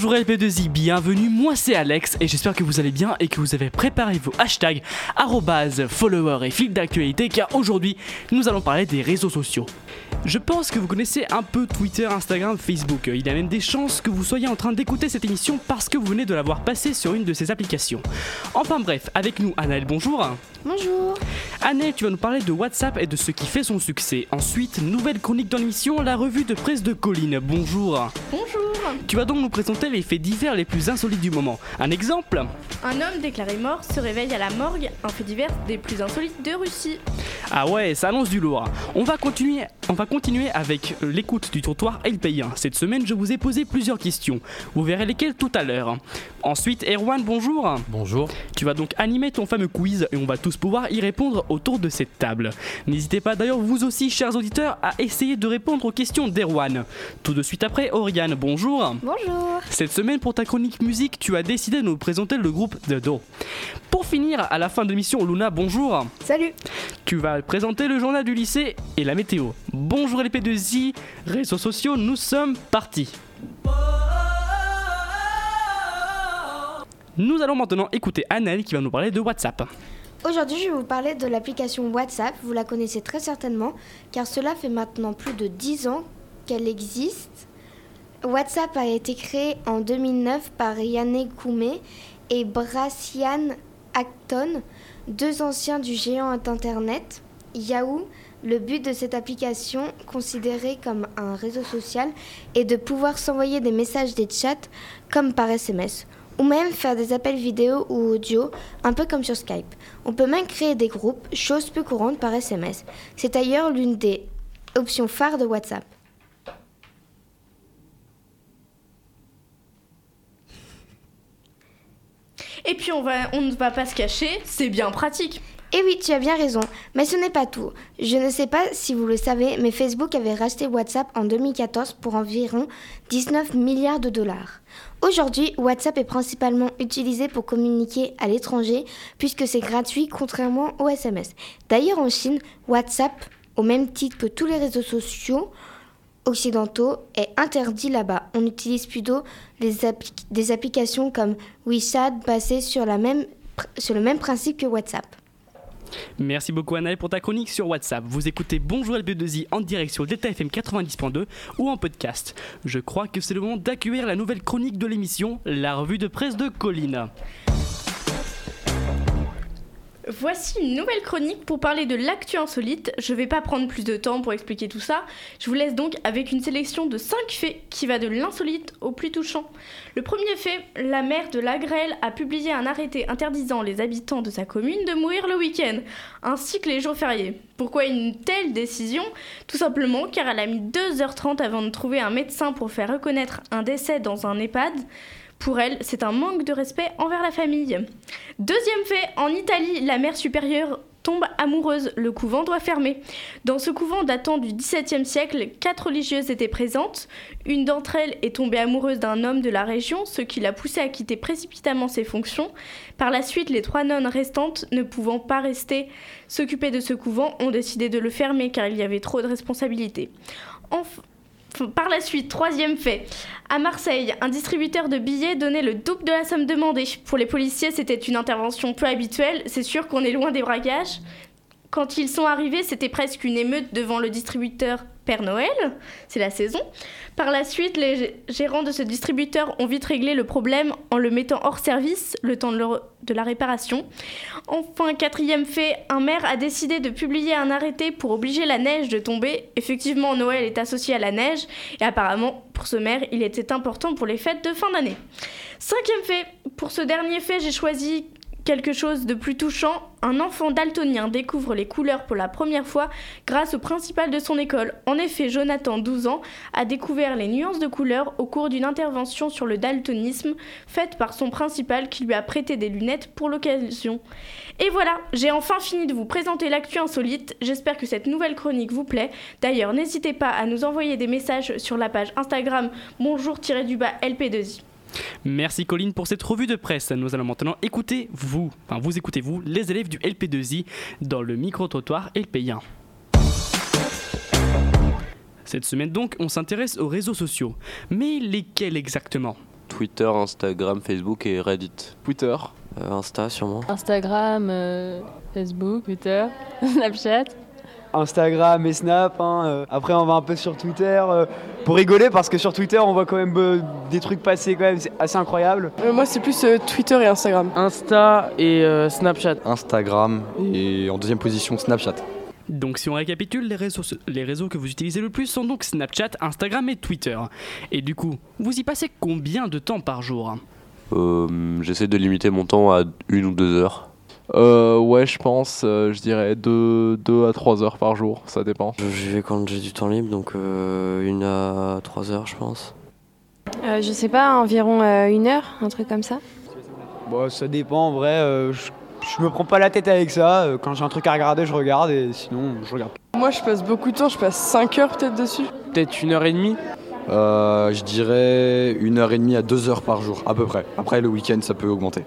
Bonjour LP2I, bienvenue, moi c'est Alex et j'espère que vous allez bien et que vous avez préparé vos hashtags, followers et fils d'actualité car aujourd'hui nous allons parler des réseaux sociaux. Je pense que vous connaissez un peu Twitter, Instagram, Facebook. Il y a même des chances que vous soyez en train d'écouter cette émission parce que vous venez de l'avoir passée sur une de ces applications. Enfin bref, avec nous Anaël, bonjour. Bonjour. Anaël, tu vas nous parler de WhatsApp et de ce qui fait son succès. Ensuite, nouvelle chronique dans l'émission, la revue de presse de Colline. Bonjour. Bonjour. Tu vas donc nous présenter les faits divers les plus insolites du moment. Un exemple Un homme déclaré mort se réveille à la morgue, un fait divers des plus insolites de Russie. Ah ouais, ça annonce du lourd. On va continuer, on va continuer avec l'écoute du trottoir LP1. Cette semaine, je vous ai posé plusieurs questions. Vous verrez lesquelles tout à l'heure. Ensuite, Erwan, bonjour. Bonjour. Tu vas donc animer ton fameux quiz et on va tous pouvoir y répondre autour de cette table. N'hésitez pas d'ailleurs vous aussi, chers auditeurs, à essayer de répondre aux questions d'Erwan. Tout de suite après, Oriane, bonjour. Bonjour. Cette semaine, pour ta chronique musique, tu as décidé de nous présenter le groupe The Do. Pour finir, à la fin de l'émission, Luna, bonjour. Salut. Tu vas présenter le journal du lycée et la météo. Bonjour les P2I, réseaux sociaux, nous sommes partis. Nous allons maintenant écouter Annelle qui va nous parler de WhatsApp. Aujourd'hui, je vais vous parler de l'application WhatsApp. Vous la connaissez très certainement car cela fait maintenant plus de 10 ans qu'elle existe. WhatsApp a été créé en 2009 par Yannick Koumé et Brassian Acton, deux anciens du géant d'Internet. Yahoo, le but de cette application, considérée comme un réseau social, est de pouvoir s'envoyer des messages, des chats, comme par SMS, ou même faire des appels vidéo ou audio, un peu comme sur Skype. On peut même créer des groupes, chose peu courante par SMS. C'est d'ailleurs l'une des options phares de WhatsApp. Et puis on, va, on ne va pas se cacher, c'est bien pratique. Et oui, tu as bien raison, mais ce n'est pas tout. Je ne sais pas si vous le savez, mais Facebook avait racheté WhatsApp en 2014 pour environ 19 milliards de dollars. Aujourd'hui, WhatsApp est principalement utilisé pour communiquer à l'étranger puisque c'est gratuit contrairement aux SMS. D'ailleurs en Chine, WhatsApp, au même titre que tous les réseaux sociaux occidentaux, est interdit là-bas. On utilise plutôt des, applications comme WeChat basées sur le même principe que WhatsApp. Merci beaucoup Anaël pour ta chronique sur WhatsApp. Vous écoutez Bonjour LB2I en direct sur Delta FM 90.2 ou en podcast. Je crois que c'est le moment d'accueillir la nouvelle chronique de l'émission, la revue de presse de Colline. Voici une nouvelle chronique pour parler de l'actu insolite. Je vais pas prendre plus de temps pour expliquer tout ça. Je vous laisse donc avec une sélection de 5 faits qui va de l'insolite au plus touchant. Le premier fait, la maire de Lagrelle a publié un arrêté interdisant les habitants de sa commune de mourir le week-end, ainsi que les jours fériés. Pourquoi une telle décision? Tout simplement car elle a mis 2h30 avant de trouver un médecin pour faire reconnaître un décès dans un EHPAD. Pour elle, c'est un manque de respect envers la famille. Deuxième fait, en Italie, la mère supérieure tombe amoureuse, le couvent doit fermer. Dans ce couvent datant du XVIIe siècle, quatre religieuses étaient présentes. Une d'entre elles est tombée amoureuse d'un homme de la région, ce qui l'a poussée à quitter précipitamment ses fonctions. Par la suite, les trois nonnes restantes, ne pouvant pas rester s'occuper de ce couvent, ont décidé de le fermer car il y avait trop de responsabilités. Enfin, par la suite, troisième fait. À Marseille, un distributeur de billets donnait le double de la somme demandée. Pour les policiers, c'était une intervention peu habituelle. C'est sûr qu'on est loin des braquages. Quand ils sont arrivés, c'était presque une émeute devant le distributeur Père Noël. C'est la saison. Par la suite, les gérants de ce distributeur ont vite réglé le problème en le mettant hors service le temps de, la réparation. Enfin, quatrième fait, un maire a décidé de publier un arrêté pour obliger la neige de tomber. Effectivement, Noël est associé à la neige et apparemment, pour ce maire, il était important pour les fêtes de fin d'année. Cinquième fait, pour ce dernier fait, j'ai choisi quelque chose de plus touchant, un enfant daltonien découvre les couleurs pour la première fois grâce au principal de son école. En effet, Jonathan, 12 ans, a découvert les nuances de couleurs au cours d'une intervention sur le daltonisme faite par son principal qui lui a prêté des lunettes pour l'occasion. Et voilà, j'ai enfin fini de vous présenter l'actu insolite. J'espère que cette nouvelle chronique vous plaît. D'ailleurs, n'hésitez pas à nous envoyer des messages sur la page Instagram bonjour-lp2i. Merci Colline pour cette revue de presse. Nous allons maintenant écouter vous, enfin vous écoutez vous, les élèves du LP2I dans le micro-trottoir LP1. Cette semaine donc, on s'intéresse aux réseaux sociaux. Mais lesquels exactement? Twitter, Instagram, Facebook et Reddit. Twitter. Euh, Insta sûrement. Instagram, euh, Facebook, Twitter, Snapchat. Instagram et Snap. hein, euh. Après, on va un peu sur Twitter euh, pour rigoler parce que sur Twitter, on voit quand même euh, des trucs passer quand même, c'est assez incroyable. Euh, moi, c'est plus euh, Twitter et Instagram. Insta et euh, Snapchat. Instagram et en deuxième position Snapchat. Donc si on récapitule, les réseaux, les réseaux que vous utilisez le plus sont donc Snapchat, Instagram et Twitter. Et du coup, vous y passez combien de temps par jour? Euh, J'essaie de limiter mon temps à une ou deux heures. Euh, ouais, je pense, euh, je dirais 2 à 3 heures par jour, ça dépend. Je- J'y vais quand j'ai du temps libre, donc euh, une à trois heures je pense. Euh, je sais pas, environ euh, une heure, un truc comme ça. Bon, ça dépend en vrai. euh, je, je me prends pas la tête avec ça. euh, Quand j'ai un truc à regarder, je regarde et sinon, je regarde. Moi, je passe beaucoup de temps, je passe 5 heures peut-être dessus. Peut-être une heure et demie? Euh, je dirais une heure et demie à deux heures par jour, à peu près. Après, le week-end, ça peut augmenter.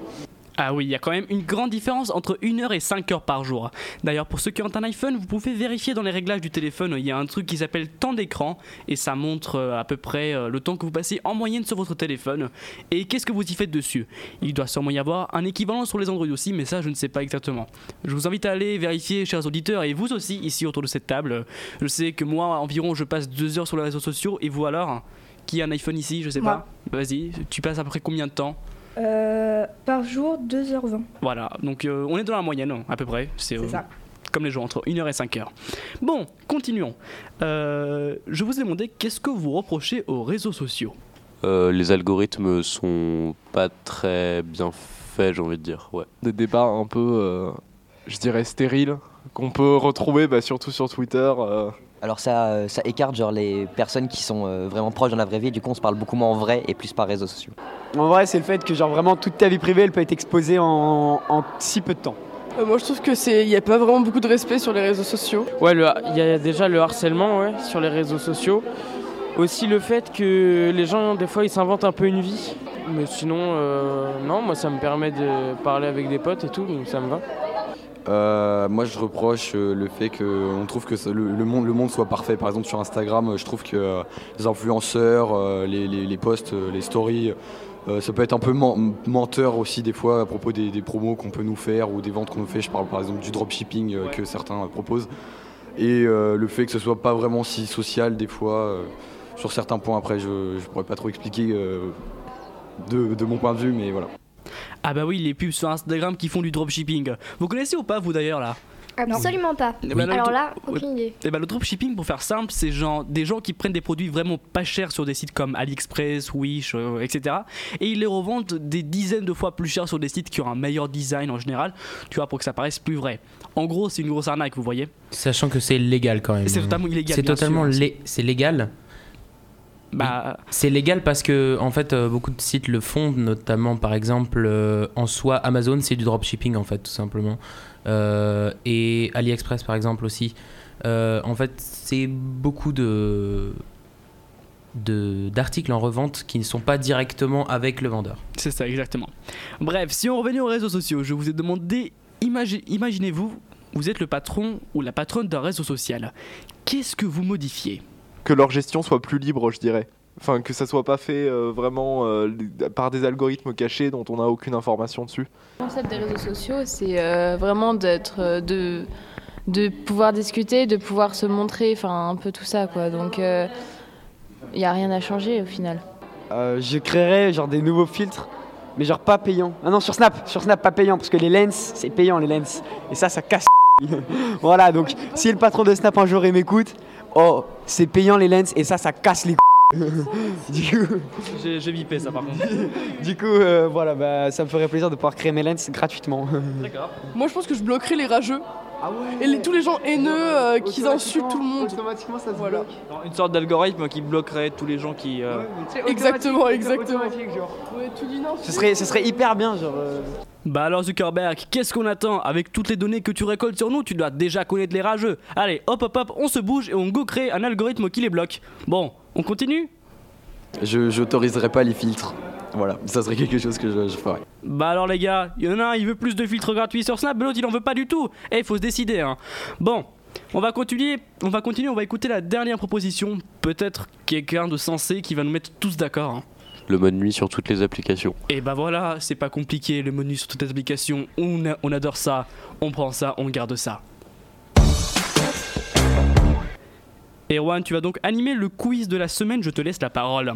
Ah oui, il y a quand même une grande différence entre 1 heure et 5 heures par jour. D'ailleurs, pour ceux qui ont un iPhone, vous pouvez vérifier dans les réglages du téléphone, il y a un truc qui s'appelle temps d'écran et ça montre euh, à peu près euh, le temps que vous passez en moyenne sur votre téléphone. Et qu'est-ce que vous y faites dessus? Il doit sûrement y avoir un équivalent sur les Android aussi, mais ça je ne sais pas exactement. Je vous invite à aller vérifier, chers auditeurs, et vous aussi ici autour de cette table. Je sais que moi, environ, je passe 2 heures sur les réseaux sociaux, et vous alors? Qui a un iPhone ici? Je sais Moi. pas. Vas-y, tu passes à peu près combien de temps? Euh, par jour, 2h20. voilà, donc euh, on est dans la moyenne à peu près. C'est euh, ça. comme les jours entre 1h et 5h. Bon, continuons. Euh, je vous ai demandé qu'est-ce que vous reprochez aux réseaux sociaux? Euh, les algorithmes sont pas très bien faits, j'ai envie de dire. Ouais. Des débats un peu, euh, je dirais, stériles, qu'on peut retrouver bah, surtout sur Twitter. Alors ça, euh, ça écarte genre les personnes qui sont euh, vraiment proches dans la vraie vie, du coup on se parle beaucoup moins en vrai et plus par réseaux sociaux. En vrai, c'est le fait que genre vraiment toute ta vie privée, elle peut être exposée en, en si peu de temps. Euh, moi, je trouve que c'est, il n'y a pas vraiment beaucoup de respect sur les réseaux sociaux. Ouais, le- il y a déjà le harcèlement ouais, sur les réseaux sociaux. Aussi le fait que les gens, des fois, ils s'inventent un peu une vie. Mais sinon, euh, non, moi, ça me permet de parler avec des potes et tout, donc ça me va. Euh, moi, je reproche euh, le fait qu'on trouve que ça- le, le monde, le monde soit parfait. Par exemple, sur Instagram, euh, je trouve que les influenceurs, les, les- les posts, les stories, ça peut être un peu men- menteur aussi des fois à propos des, des promos qu'on peut nous faire ou des ventes qu'on nous fait. Je parle par exemple du dropshipping que certains proposent. Et le fait que ce soit pas vraiment si social des fois, sur certains points, après, je ne pourrais pas trop expliquer de, de mon point de vue, mais voilà. Ah bah oui, les pubs sur Instagram qui font du dropshipping. Vous connaissez ou pas vous d'ailleurs là Absolument pas. Eh ben, Alors là, aucune idée. Eh ben, le dropshipping, pour faire simple, c'est genre des gens qui prennent des produits vraiment pas chers sur des sites comme AliExpress, Wish, euh, etc. Et ils les revendent des dizaines de fois plus cher sur des sites qui ont un meilleur design en général, tu vois, pour que ça paraisse plus vrai. En gros, c'est une grosse arnaque, vous voyez Sachant que c'est légal quand même. C'est totalement illégal, C'est totalement lé- c'est légal. Bah, C'est légal parce que en fait euh, beaucoup de sites le font, notamment par exemple euh, en soi Amazon c'est du dropshipping en fait tout simplement Euh, et AliExpress par exemple aussi. Euh, en fait c'est beaucoup de de- d'articles en revente qui ne sont pas directement avec le vendeur. C'est ça, exactement. Bref, si on revenait aux réseaux sociaux, je vous ai demandé, imagi- imaginez-vous, vous êtes le patron ou la patronne d'un réseau social. Qu'est-ce que vous modifiez? Que leur gestion soit plus libre, je dirais. Enfin, que ça soit pas fait euh, vraiment euh, par des algorithmes cachés dont on n'a aucune information dessus. Le concept des réseaux sociaux, c'est euh, vraiment d'être, euh, de, de pouvoir discuter, de pouvoir se montrer, enfin un peu tout ça quoi. Donc il n'y a rien à changer au final. Euh, je créerais genre des nouveaux filtres, mais genre pas payants. Ah non, sur Snap, sur Snap pas payant, parce que les lens, c'est payant les lens. Et ça, ça casse. voilà, donc si le patron de Snap un jour il m'écoute, oh, c'est payant les lens, et ça, ça casse les du coup, J'ai bipé ça par contre. du coup euh, voilà, bah, ça me ferait plaisir de pouvoir créer mes lens gratuitement. D'accord. Moi, je pense que je bloquerai les rageux. Et les- tous les gens haineux euh, qui insultent tout le monde. Automatiquement, ça se Voilà. Une sorte d'algorithme qui bloquerait tous les gens qui. euh, Exactement, exactement. genre. Ouais, non. Ce serait, ce serait hyper bien, genre. Bah alors Zuckerberg, qu'est-ce qu'on attend Avec toutes les données que tu récoltes sur nous, tu dois déjà connaître les rageux. Allez, hop hop hop, on se bouge et on go créer un algorithme qui les bloque. Bon, on continue? Je j'autoriserai pas les filtres. Voilà, ça serait quelque chose que je, je ferais. Bah alors les gars, il y en a un, il veut plus de filtres gratuits sur Snap, mais l'autre il en veut pas du tout. Eh, il faut se décider hein. Bon, on va continuer, on va continuer, on va écouter la dernière proposition. Peut-être quelqu'un de sensé qui va nous mettre tous d'accord. hein. Le mode nuit sur toutes les applications. Et bah voilà, c'est pas compliqué, le menu sur toutes les applications, on, a- on adore ça, on prend ça, on garde ça. Erwan, tu vas donc animer le quiz de la semaine, je te laisse la parole.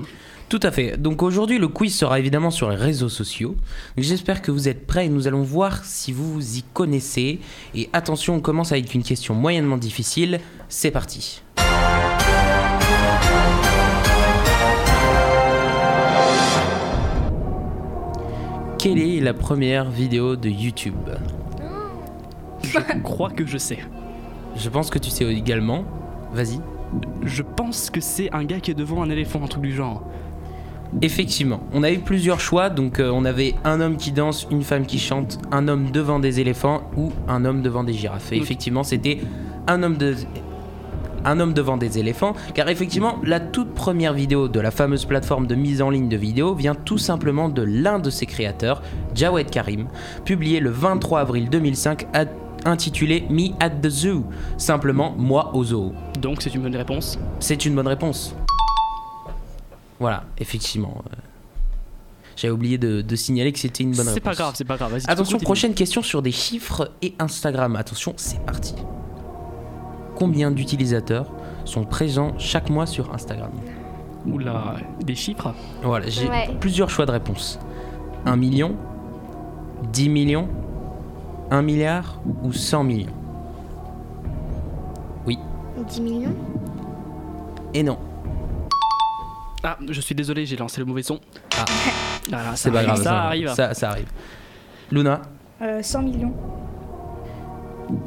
Tout à fait. Donc aujourd'hui, le quiz sera évidemment sur les réseaux sociaux. J'espère que vous êtes prêts et nous allons voir si vous y connaissez. Et attention, on commence avec une question moyennement difficile. C'est parti. Quelle est la première vidéo de YouTube? Je crois que je sais. Je pense que tu sais également. Vas-y. Je pense que c'est un gars qui est devant un éléphant, un truc du genre. Effectivement, on a eu plusieurs choix, donc euh, on avait un homme qui danse, une femme qui chante, un homme devant des éléphants ou un homme devant des girafes. Et effectivement, c'était un homme de un homme devant des éléphants, car effectivement, la toute première vidéo de la fameuse plateforme de mise en ligne de vidéos vient tout simplement de l'un de ses créateurs, Jawed Karim, publié le 23 avril 2005, a- intitulé Me at the Zoo, simplement moi au zoo. Donc c'est une bonne réponse C'est une bonne réponse. Voilà, effectivement. euh, J'avais oublié de, de signaler que c'était une bonne réponse. C'est pas grave, c'est pas grave. Attention, prochaine question sur des chiffres et Instagram. Attention, c'est parti. Combien d'utilisateurs sont présents chaque mois sur Instagram Oula, des chiffres Voilà, j'ai Ouais. plusieurs choix de réponse. 1 million 10 millions 1 milliard ou 100 millions Oui 10 millions et non. Ah, je suis désolé, j'ai lancé le mauvais son. Ah, c'est pas arrive, grave. Ça arrive. Ça, ça arrive. Luna Euh, 100 millions.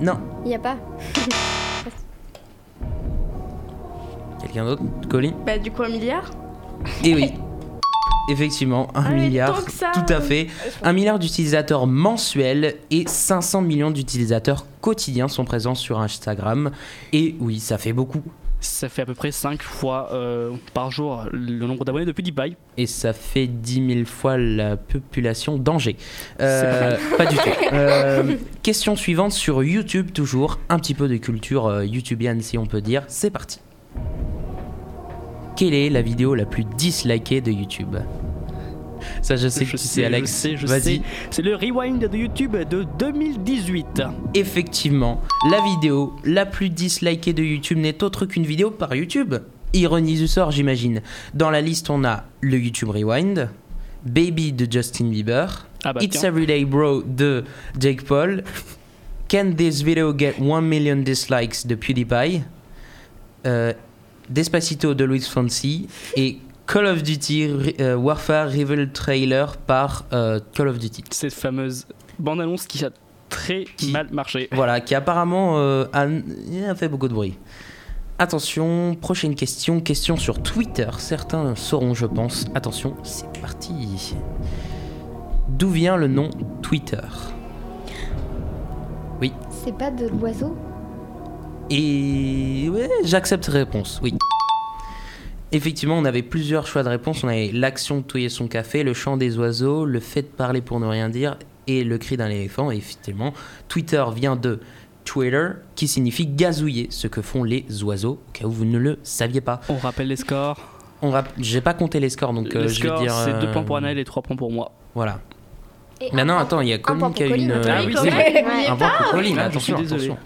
Non. Il n'y a pas Quelqu'un d'autre Colin Bah, du coup, un milliard Et oui. Effectivement, un Ah, milliard, ça. tout à fait. Un milliard d'utilisateurs mensuels et 500 millions d'utilisateurs quotidiens sont présents sur Instagram. Et oui, ça fait beaucoup. Ça fait à peu près 5 fois euh, par jour le nombre d'abonnés de PewDiePie. Et ça fait 10 000 fois la population d'Angers. Euh, pas du tout. Euh, question suivante sur YouTube, toujours. Un petit peu de culture euh, youtubienne, si on peut dire. C'est parti. Quelle est la vidéo la plus dislikée de YouTube? Ça, je sais que Je tu sais, sais, Alex. je sais, je Vas-y. C'est le rewind de YouTube de 2018. Effectivement, la vidéo la plus dislikée de YouTube n'est autre qu'une vidéo par YouTube. Ironie du sort, j'imagine. Dans la liste, on a le YouTube Rewind, Baby de Justin Bieber, Ah bah, It's. Everyday Bro de Jake Paul, Can This Video Get 1 Million Dislikes de PewDiePie, euh, Despacito de Luis Fonsi et Call of Duty euh, Warfare Rival Trailer par euh, Call of Duty. Cette fameuse bande-annonce qui a très mal marché. Voilà, qui apparemment euh, a, a fait beaucoup de bruit. Attention, prochaine question, question sur Twitter. Certains sauront, je pense. Attention, c'est parti. D'où vient le nom Twitter? Oui. C'est pas de l'oiseau? Et ouais, j'accepte cette réponse, oui. Effectivement, on avait plusieurs choix de réponse. On avait l'action de touiller son café, le chant des oiseaux, le fait de parler pour ne rien dire et le cri d'un éléphant. Et effectivement, Twitter vient de Twitter, qui signifie gazouiller, ce que font les oiseaux, au cas où vous ne le saviez pas. On rappelle les scores. On rap- J'ai pas compté les scores, donc euh, je vais scores, dire. c'est 2 euh, points pour Anaël et 3 points pour moi. Voilà. Maintenant, attends, il y a pour qui a une. Colin. Ah oui, euh, c'est vrai. Un point pour Colin, Ah, je suis attention, désolé. attention.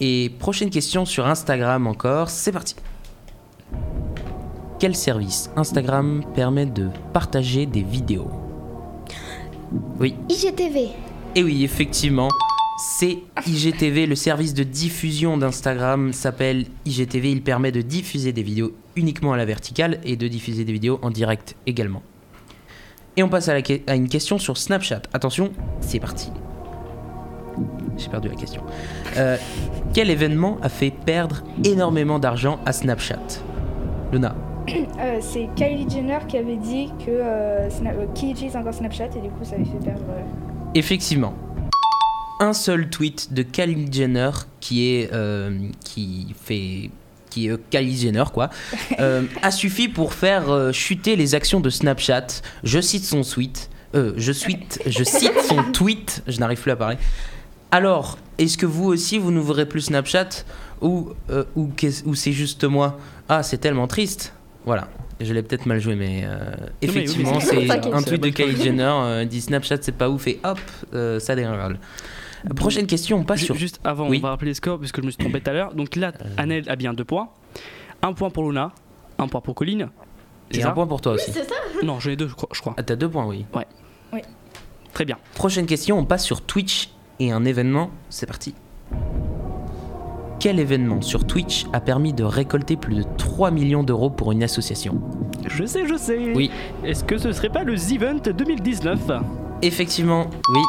Et prochaine question sur Instagram encore, c'est parti. Quel service Instagram permet de partager des vidéos Oui. IGTV. Et oui, effectivement, c'est IGTV, le service de diffusion d'Instagram s'appelle IGTV. Il permet de diffuser des vidéos uniquement à la verticale et de diffuser des vidéos en direct également. Et on passe à, la que- à une question sur Snapchat. Attention, c'est parti. J'ai perdu la question. Euh, quel événement a fait perdre énormément d'argent à Snapchat? Luna. Euh, c'est Kylie Jenner qui avait dit que euh, euh, qui utilise encore Snapchat et du coup ça avait fait perdre. Effectivement. Un seul tweet de Kylie Jenner qui est qui fait qui est Kylie Jenner quoi euh, a suffi pour faire euh, chuter les actions de Snapchat. Je cite son tweet. euh, je, suite, je cite son tweet. Je n'arrive plus à parler. Alors, est-ce que vous aussi vous n'ouvrez plus Snapchat ou euh, ou, c'est juste moi? Ah, c'est tellement triste. Voilà. Je l'ai peut-être mal joué, mais euh, oui, effectivement, c'est- un tweet de Kylie. Jenner euh, dit Snapchat c'est pas ouf et hop, euh, ça dérivale. Prochaine question, on passe sur. Juste avant, Oui. on va rappeler les scores puisque je me suis trompé tout à l'heure. Donc là, Annelle a bien deux points. Un point pour Luna, un point pour Colline. Et un point pour toi aussi. C'est ça Non, j'en ai deux, je crois. je crois. Ah, t'as deux points, oui. Ouais. Oui. Très bien. Prochaine question, on passe sur Twitch et un événement. C'est parti. Quel événement sur Twitch a permis de récolter plus de 3 millions d'euros pour une association? Je sais, je sais. Oui. Est-ce que ce serait pas le Event 2019 Effectivement, oui.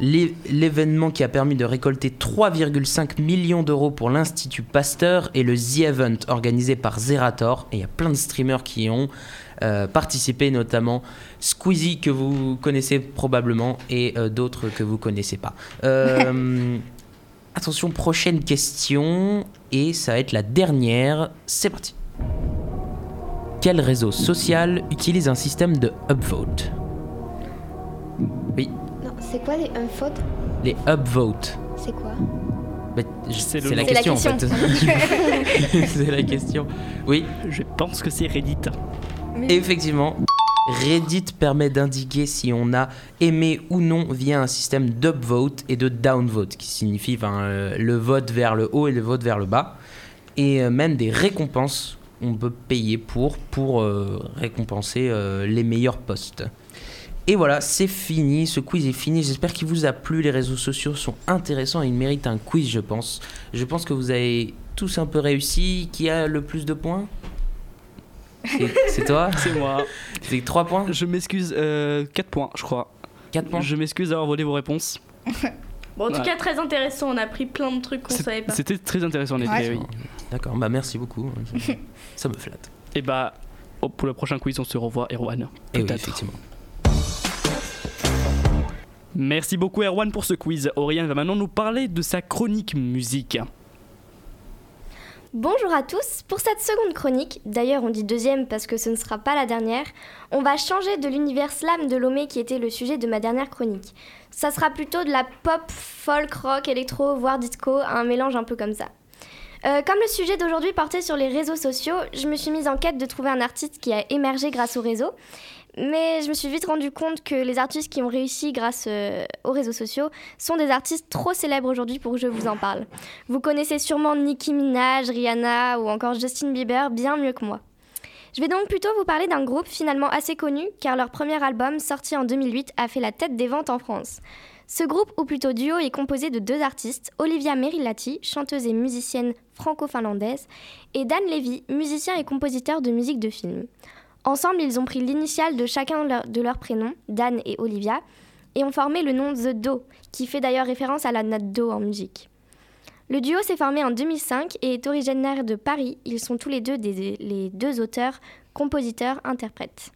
L'é- L'événement qui a permis de récolter 3,5 millions d'euros pour l'Institut Pasteur et le The Event organisé par Zerator. Et il y a plein de streamers qui y ont euh, participé, notamment Squeezie que vous connaissez probablement et euh, d'autres que vous connaissez pas. Euh, attention, prochaine question et ça va être la dernière. C'est parti. Quel réseau social utilise un système de upvote? Oui, Non, c'est quoi les unfautes les upvotes. C'est quoi? Bah, je- C'est c'est le la, nom. question, C'est la en fait. c'est la question. Oui, Je pense que c'est Reddit. effectivement. Reddit permet d'indiquer si on a aimé ou non via un système d'upvote et de downvote, qui signifie euh, le vote vers le haut et le vote vers le bas. Et euh, même des récompenses, on peut payer pour, pour euh, récompenser les meilleurs posts. Et voilà, c'est fini, ce quiz est fini. J'espère qu'il vous a plu. Les réseaux sociaux sont intéressants et ils méritent un quiz, je pense. Je pense que vous avez tous un peu réussi. Qui a le plus de points? C'est- toi C'est moi. C'est 3 points Je m'excuse, 4 points, je crois. 4 points Je m'excuse d'avoir volé vos réponses. Bon, en tout Ouais. cas, très intéressant. On a appris plein de trucs qu'on C'est- savait pas. C'était très intéressant en effet, Ouais. oui. D'accord, bah merci beaucoup. Ça me flatte. Et bah, oh, pour le prochain quiz, on se revoit, Erwan. Et oui, Peut-être. effectivement. Merci beaucoup, Erwan, pour ce quiz. Aurélien va maintenant nous parler de sa chronique musique. Bonjour à tous, pour cette seconde chronique, d'ailleurs on dit deuxième parce que ce ne sera pas la dernière, on va changer de l'univers slam de Lomé qui était le sujet de ma dernière chronique. Ça sera plutôt de la pop, folk, rock, électro, voire disco, un mélange un peu comme ça. Euh, comme le sujet d'aujourd'hui portait sur les réseaux sociaux, je me suis mise en quête de trouver un artiste qui a émergé grâce aux réseaux. Mais je me suis vite rendu compte que les artistes qui ont réussi grâce euh, aux réseaux sociaux sont des artistes trop célèbres aujourd'hui pour que je vous en parle. Vous connaissez sûrement Nicki Minaj, Rihanna ou encore Justin Bieber bien mieux que moi. Je vais donc plutôt vous parler d'un groupe finalement assez connu car leur premier album sorti en 2008 a fait la tête des ventes en France. Ce groupe, ou plutôt duo, est composé de deux artistes, Olivia Merilati, chanteuse et musicienne franco-finlandaise, et Dan Levy, musicien et compositeur de musique de film. Ensemble, ils ont pris l'initiale de chacun de leur- de leurs prénoms, Dan et Olivia, et ont formé le nom The Do, qui fait d'ailleurs référence à la note Do en musique. Le duo s'est formé en 2005 et est originaire de Paris. Ils sont tous les deux les deux auteurs, compositeurs, interprètes.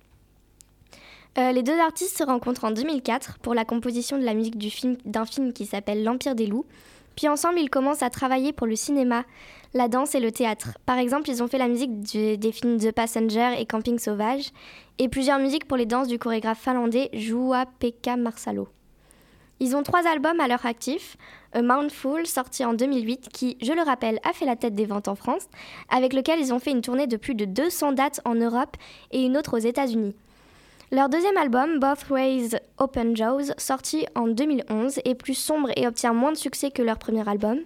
Euh, les deux artistes se rencontrent en 2004 pour la composition de la musique d'un film qui s'appelle L'Empire des loups. Puis ensemble, ils commencent à travailler pour le cinéma, la danse et le théâtre. Par exemple, ils ont fait la musique des films The Passenger et Camping Sauvage, et plusieurs musiques pour les danses du chorégraphe finlandais Juha-Pekka Marsalo. Ils ont trois albums à leur actif. A Mountful, sorti en 2008, qui, je le rappelle, a fait la tête des ventes en France, avec lequel ils ont fait une tournée de plus de 200 dates en Europe et une autre aux États-Unis. Leur deuxième album, Both Ways Open Jaws, sorti en 2011, est plus sombre et obtient moins de succès que leur premier album.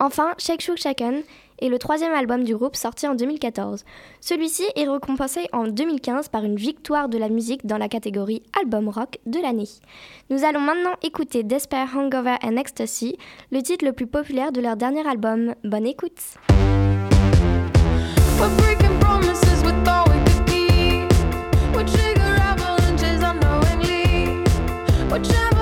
Enfin, Shake Shook Shaken est le troisième album du groupe sorti en 2014. Celui-ci est récompensé en 2015 par une victoire de la musique dans la catégorie Album Rock de l'année. Nous allons maintenant écouter Despair, Hangover and Ecstasy, le titre le plus populaire de leur dernier album. Bonne écoute! We're traveling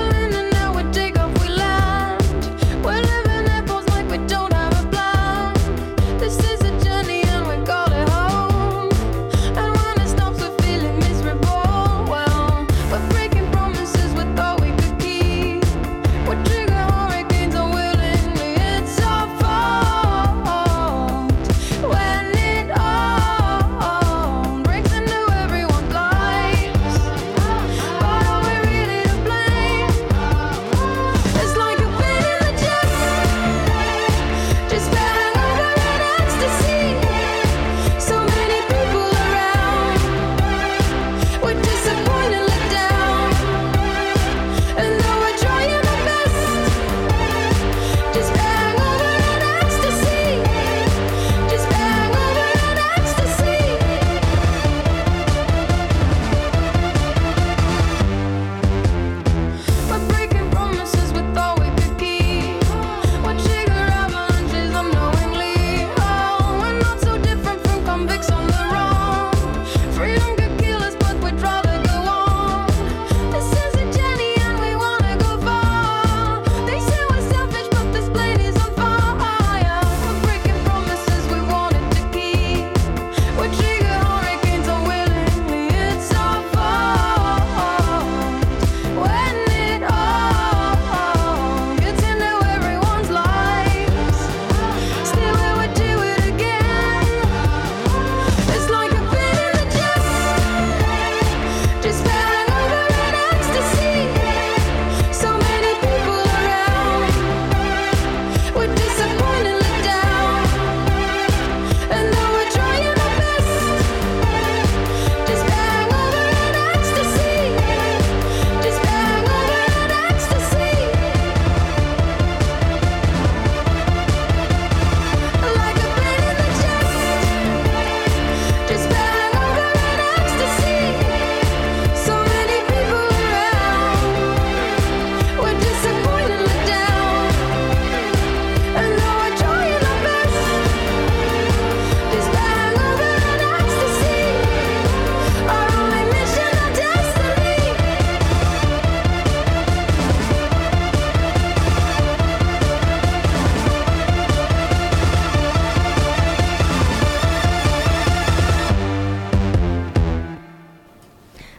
freedom.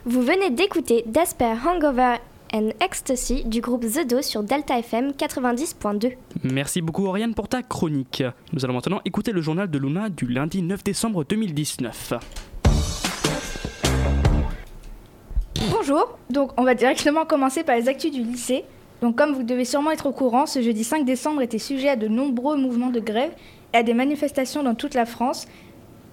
D'écouter Dasper Hangover and Ecstasy du groupe The Do sur Delta FM 90.2. Merci beaucoup Oriane pour ta chronique. Nous allons maintenant écouter le journal de Luna du lundi 9 décembre 2019. Bonjour, donc on va directement commencer par les actus du lycée. Donc comme vous devez sûrement être au courant, ce jeudi 5 décembre était sujet à de nombreux mouvements de grève et à des manifestations dans toute la France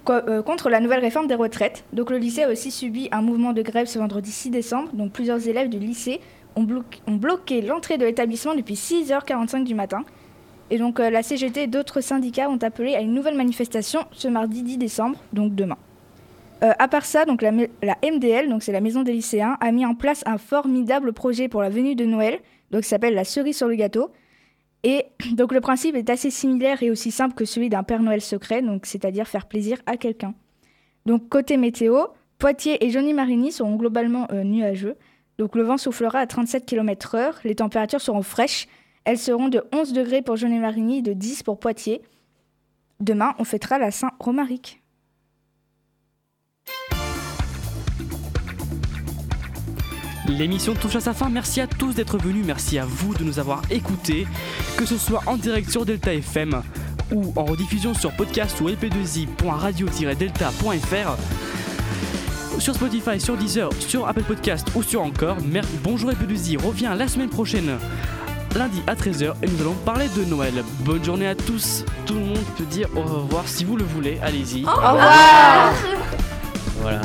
contre la nouvelle réforme des retraites. Donc le lycée a aussi subi un mouvement de grève ce vendredi 6 décembre. Donc plusieurs élèves du lycée ont, bloqué- l'entrée de l'établissement depuis 6h45 du matin. Et donc euh, la CGT et d'autres syndicats ont appelé à une nouvelle manifestation ce mardi 10 décembre, donc demain. Euh, à part ça, donc la, MDL, donc c'est la Maison des lycéens, a mis en place un formidable projet pour la venue de Noël, donc s'appelle la cerise sur le gâteau. Et donc le principe est assez similaire et aussi simple que celui d'un Père Noël secret, c'est-à-dire faire plaisir à quelqu'un. Donc côté météo, Poitiers et Johnny-Marigny seront globalement euh, nuageux. Donc le vent soufflera à 37 km/h, les températures seront fraîches, elles seront de 11 degrés pour Johnny-Marigny et de 10 pour Poitiers. Demain, on fêtera la Saint-Romaric. L'émission touche à sa fin. Merci à tous d'être venus. Merci à vous de nous avoir écoutés. Que ce soit en direct sur Delta FM ou en rediffusion sur podcast ou lp2i.radio-delta.fr. Sur Spotify, sur Deezer, sur Apple Podcast ou sur encore. Mer- Bonjour LP2i revient la semaine prochaine, lundi à 13h, et nous allons parler de Noël. Bonne journée à tous. Tout le monde peut dire au revoir si vous le voulez. Allez-y. Au revoir. Voilà.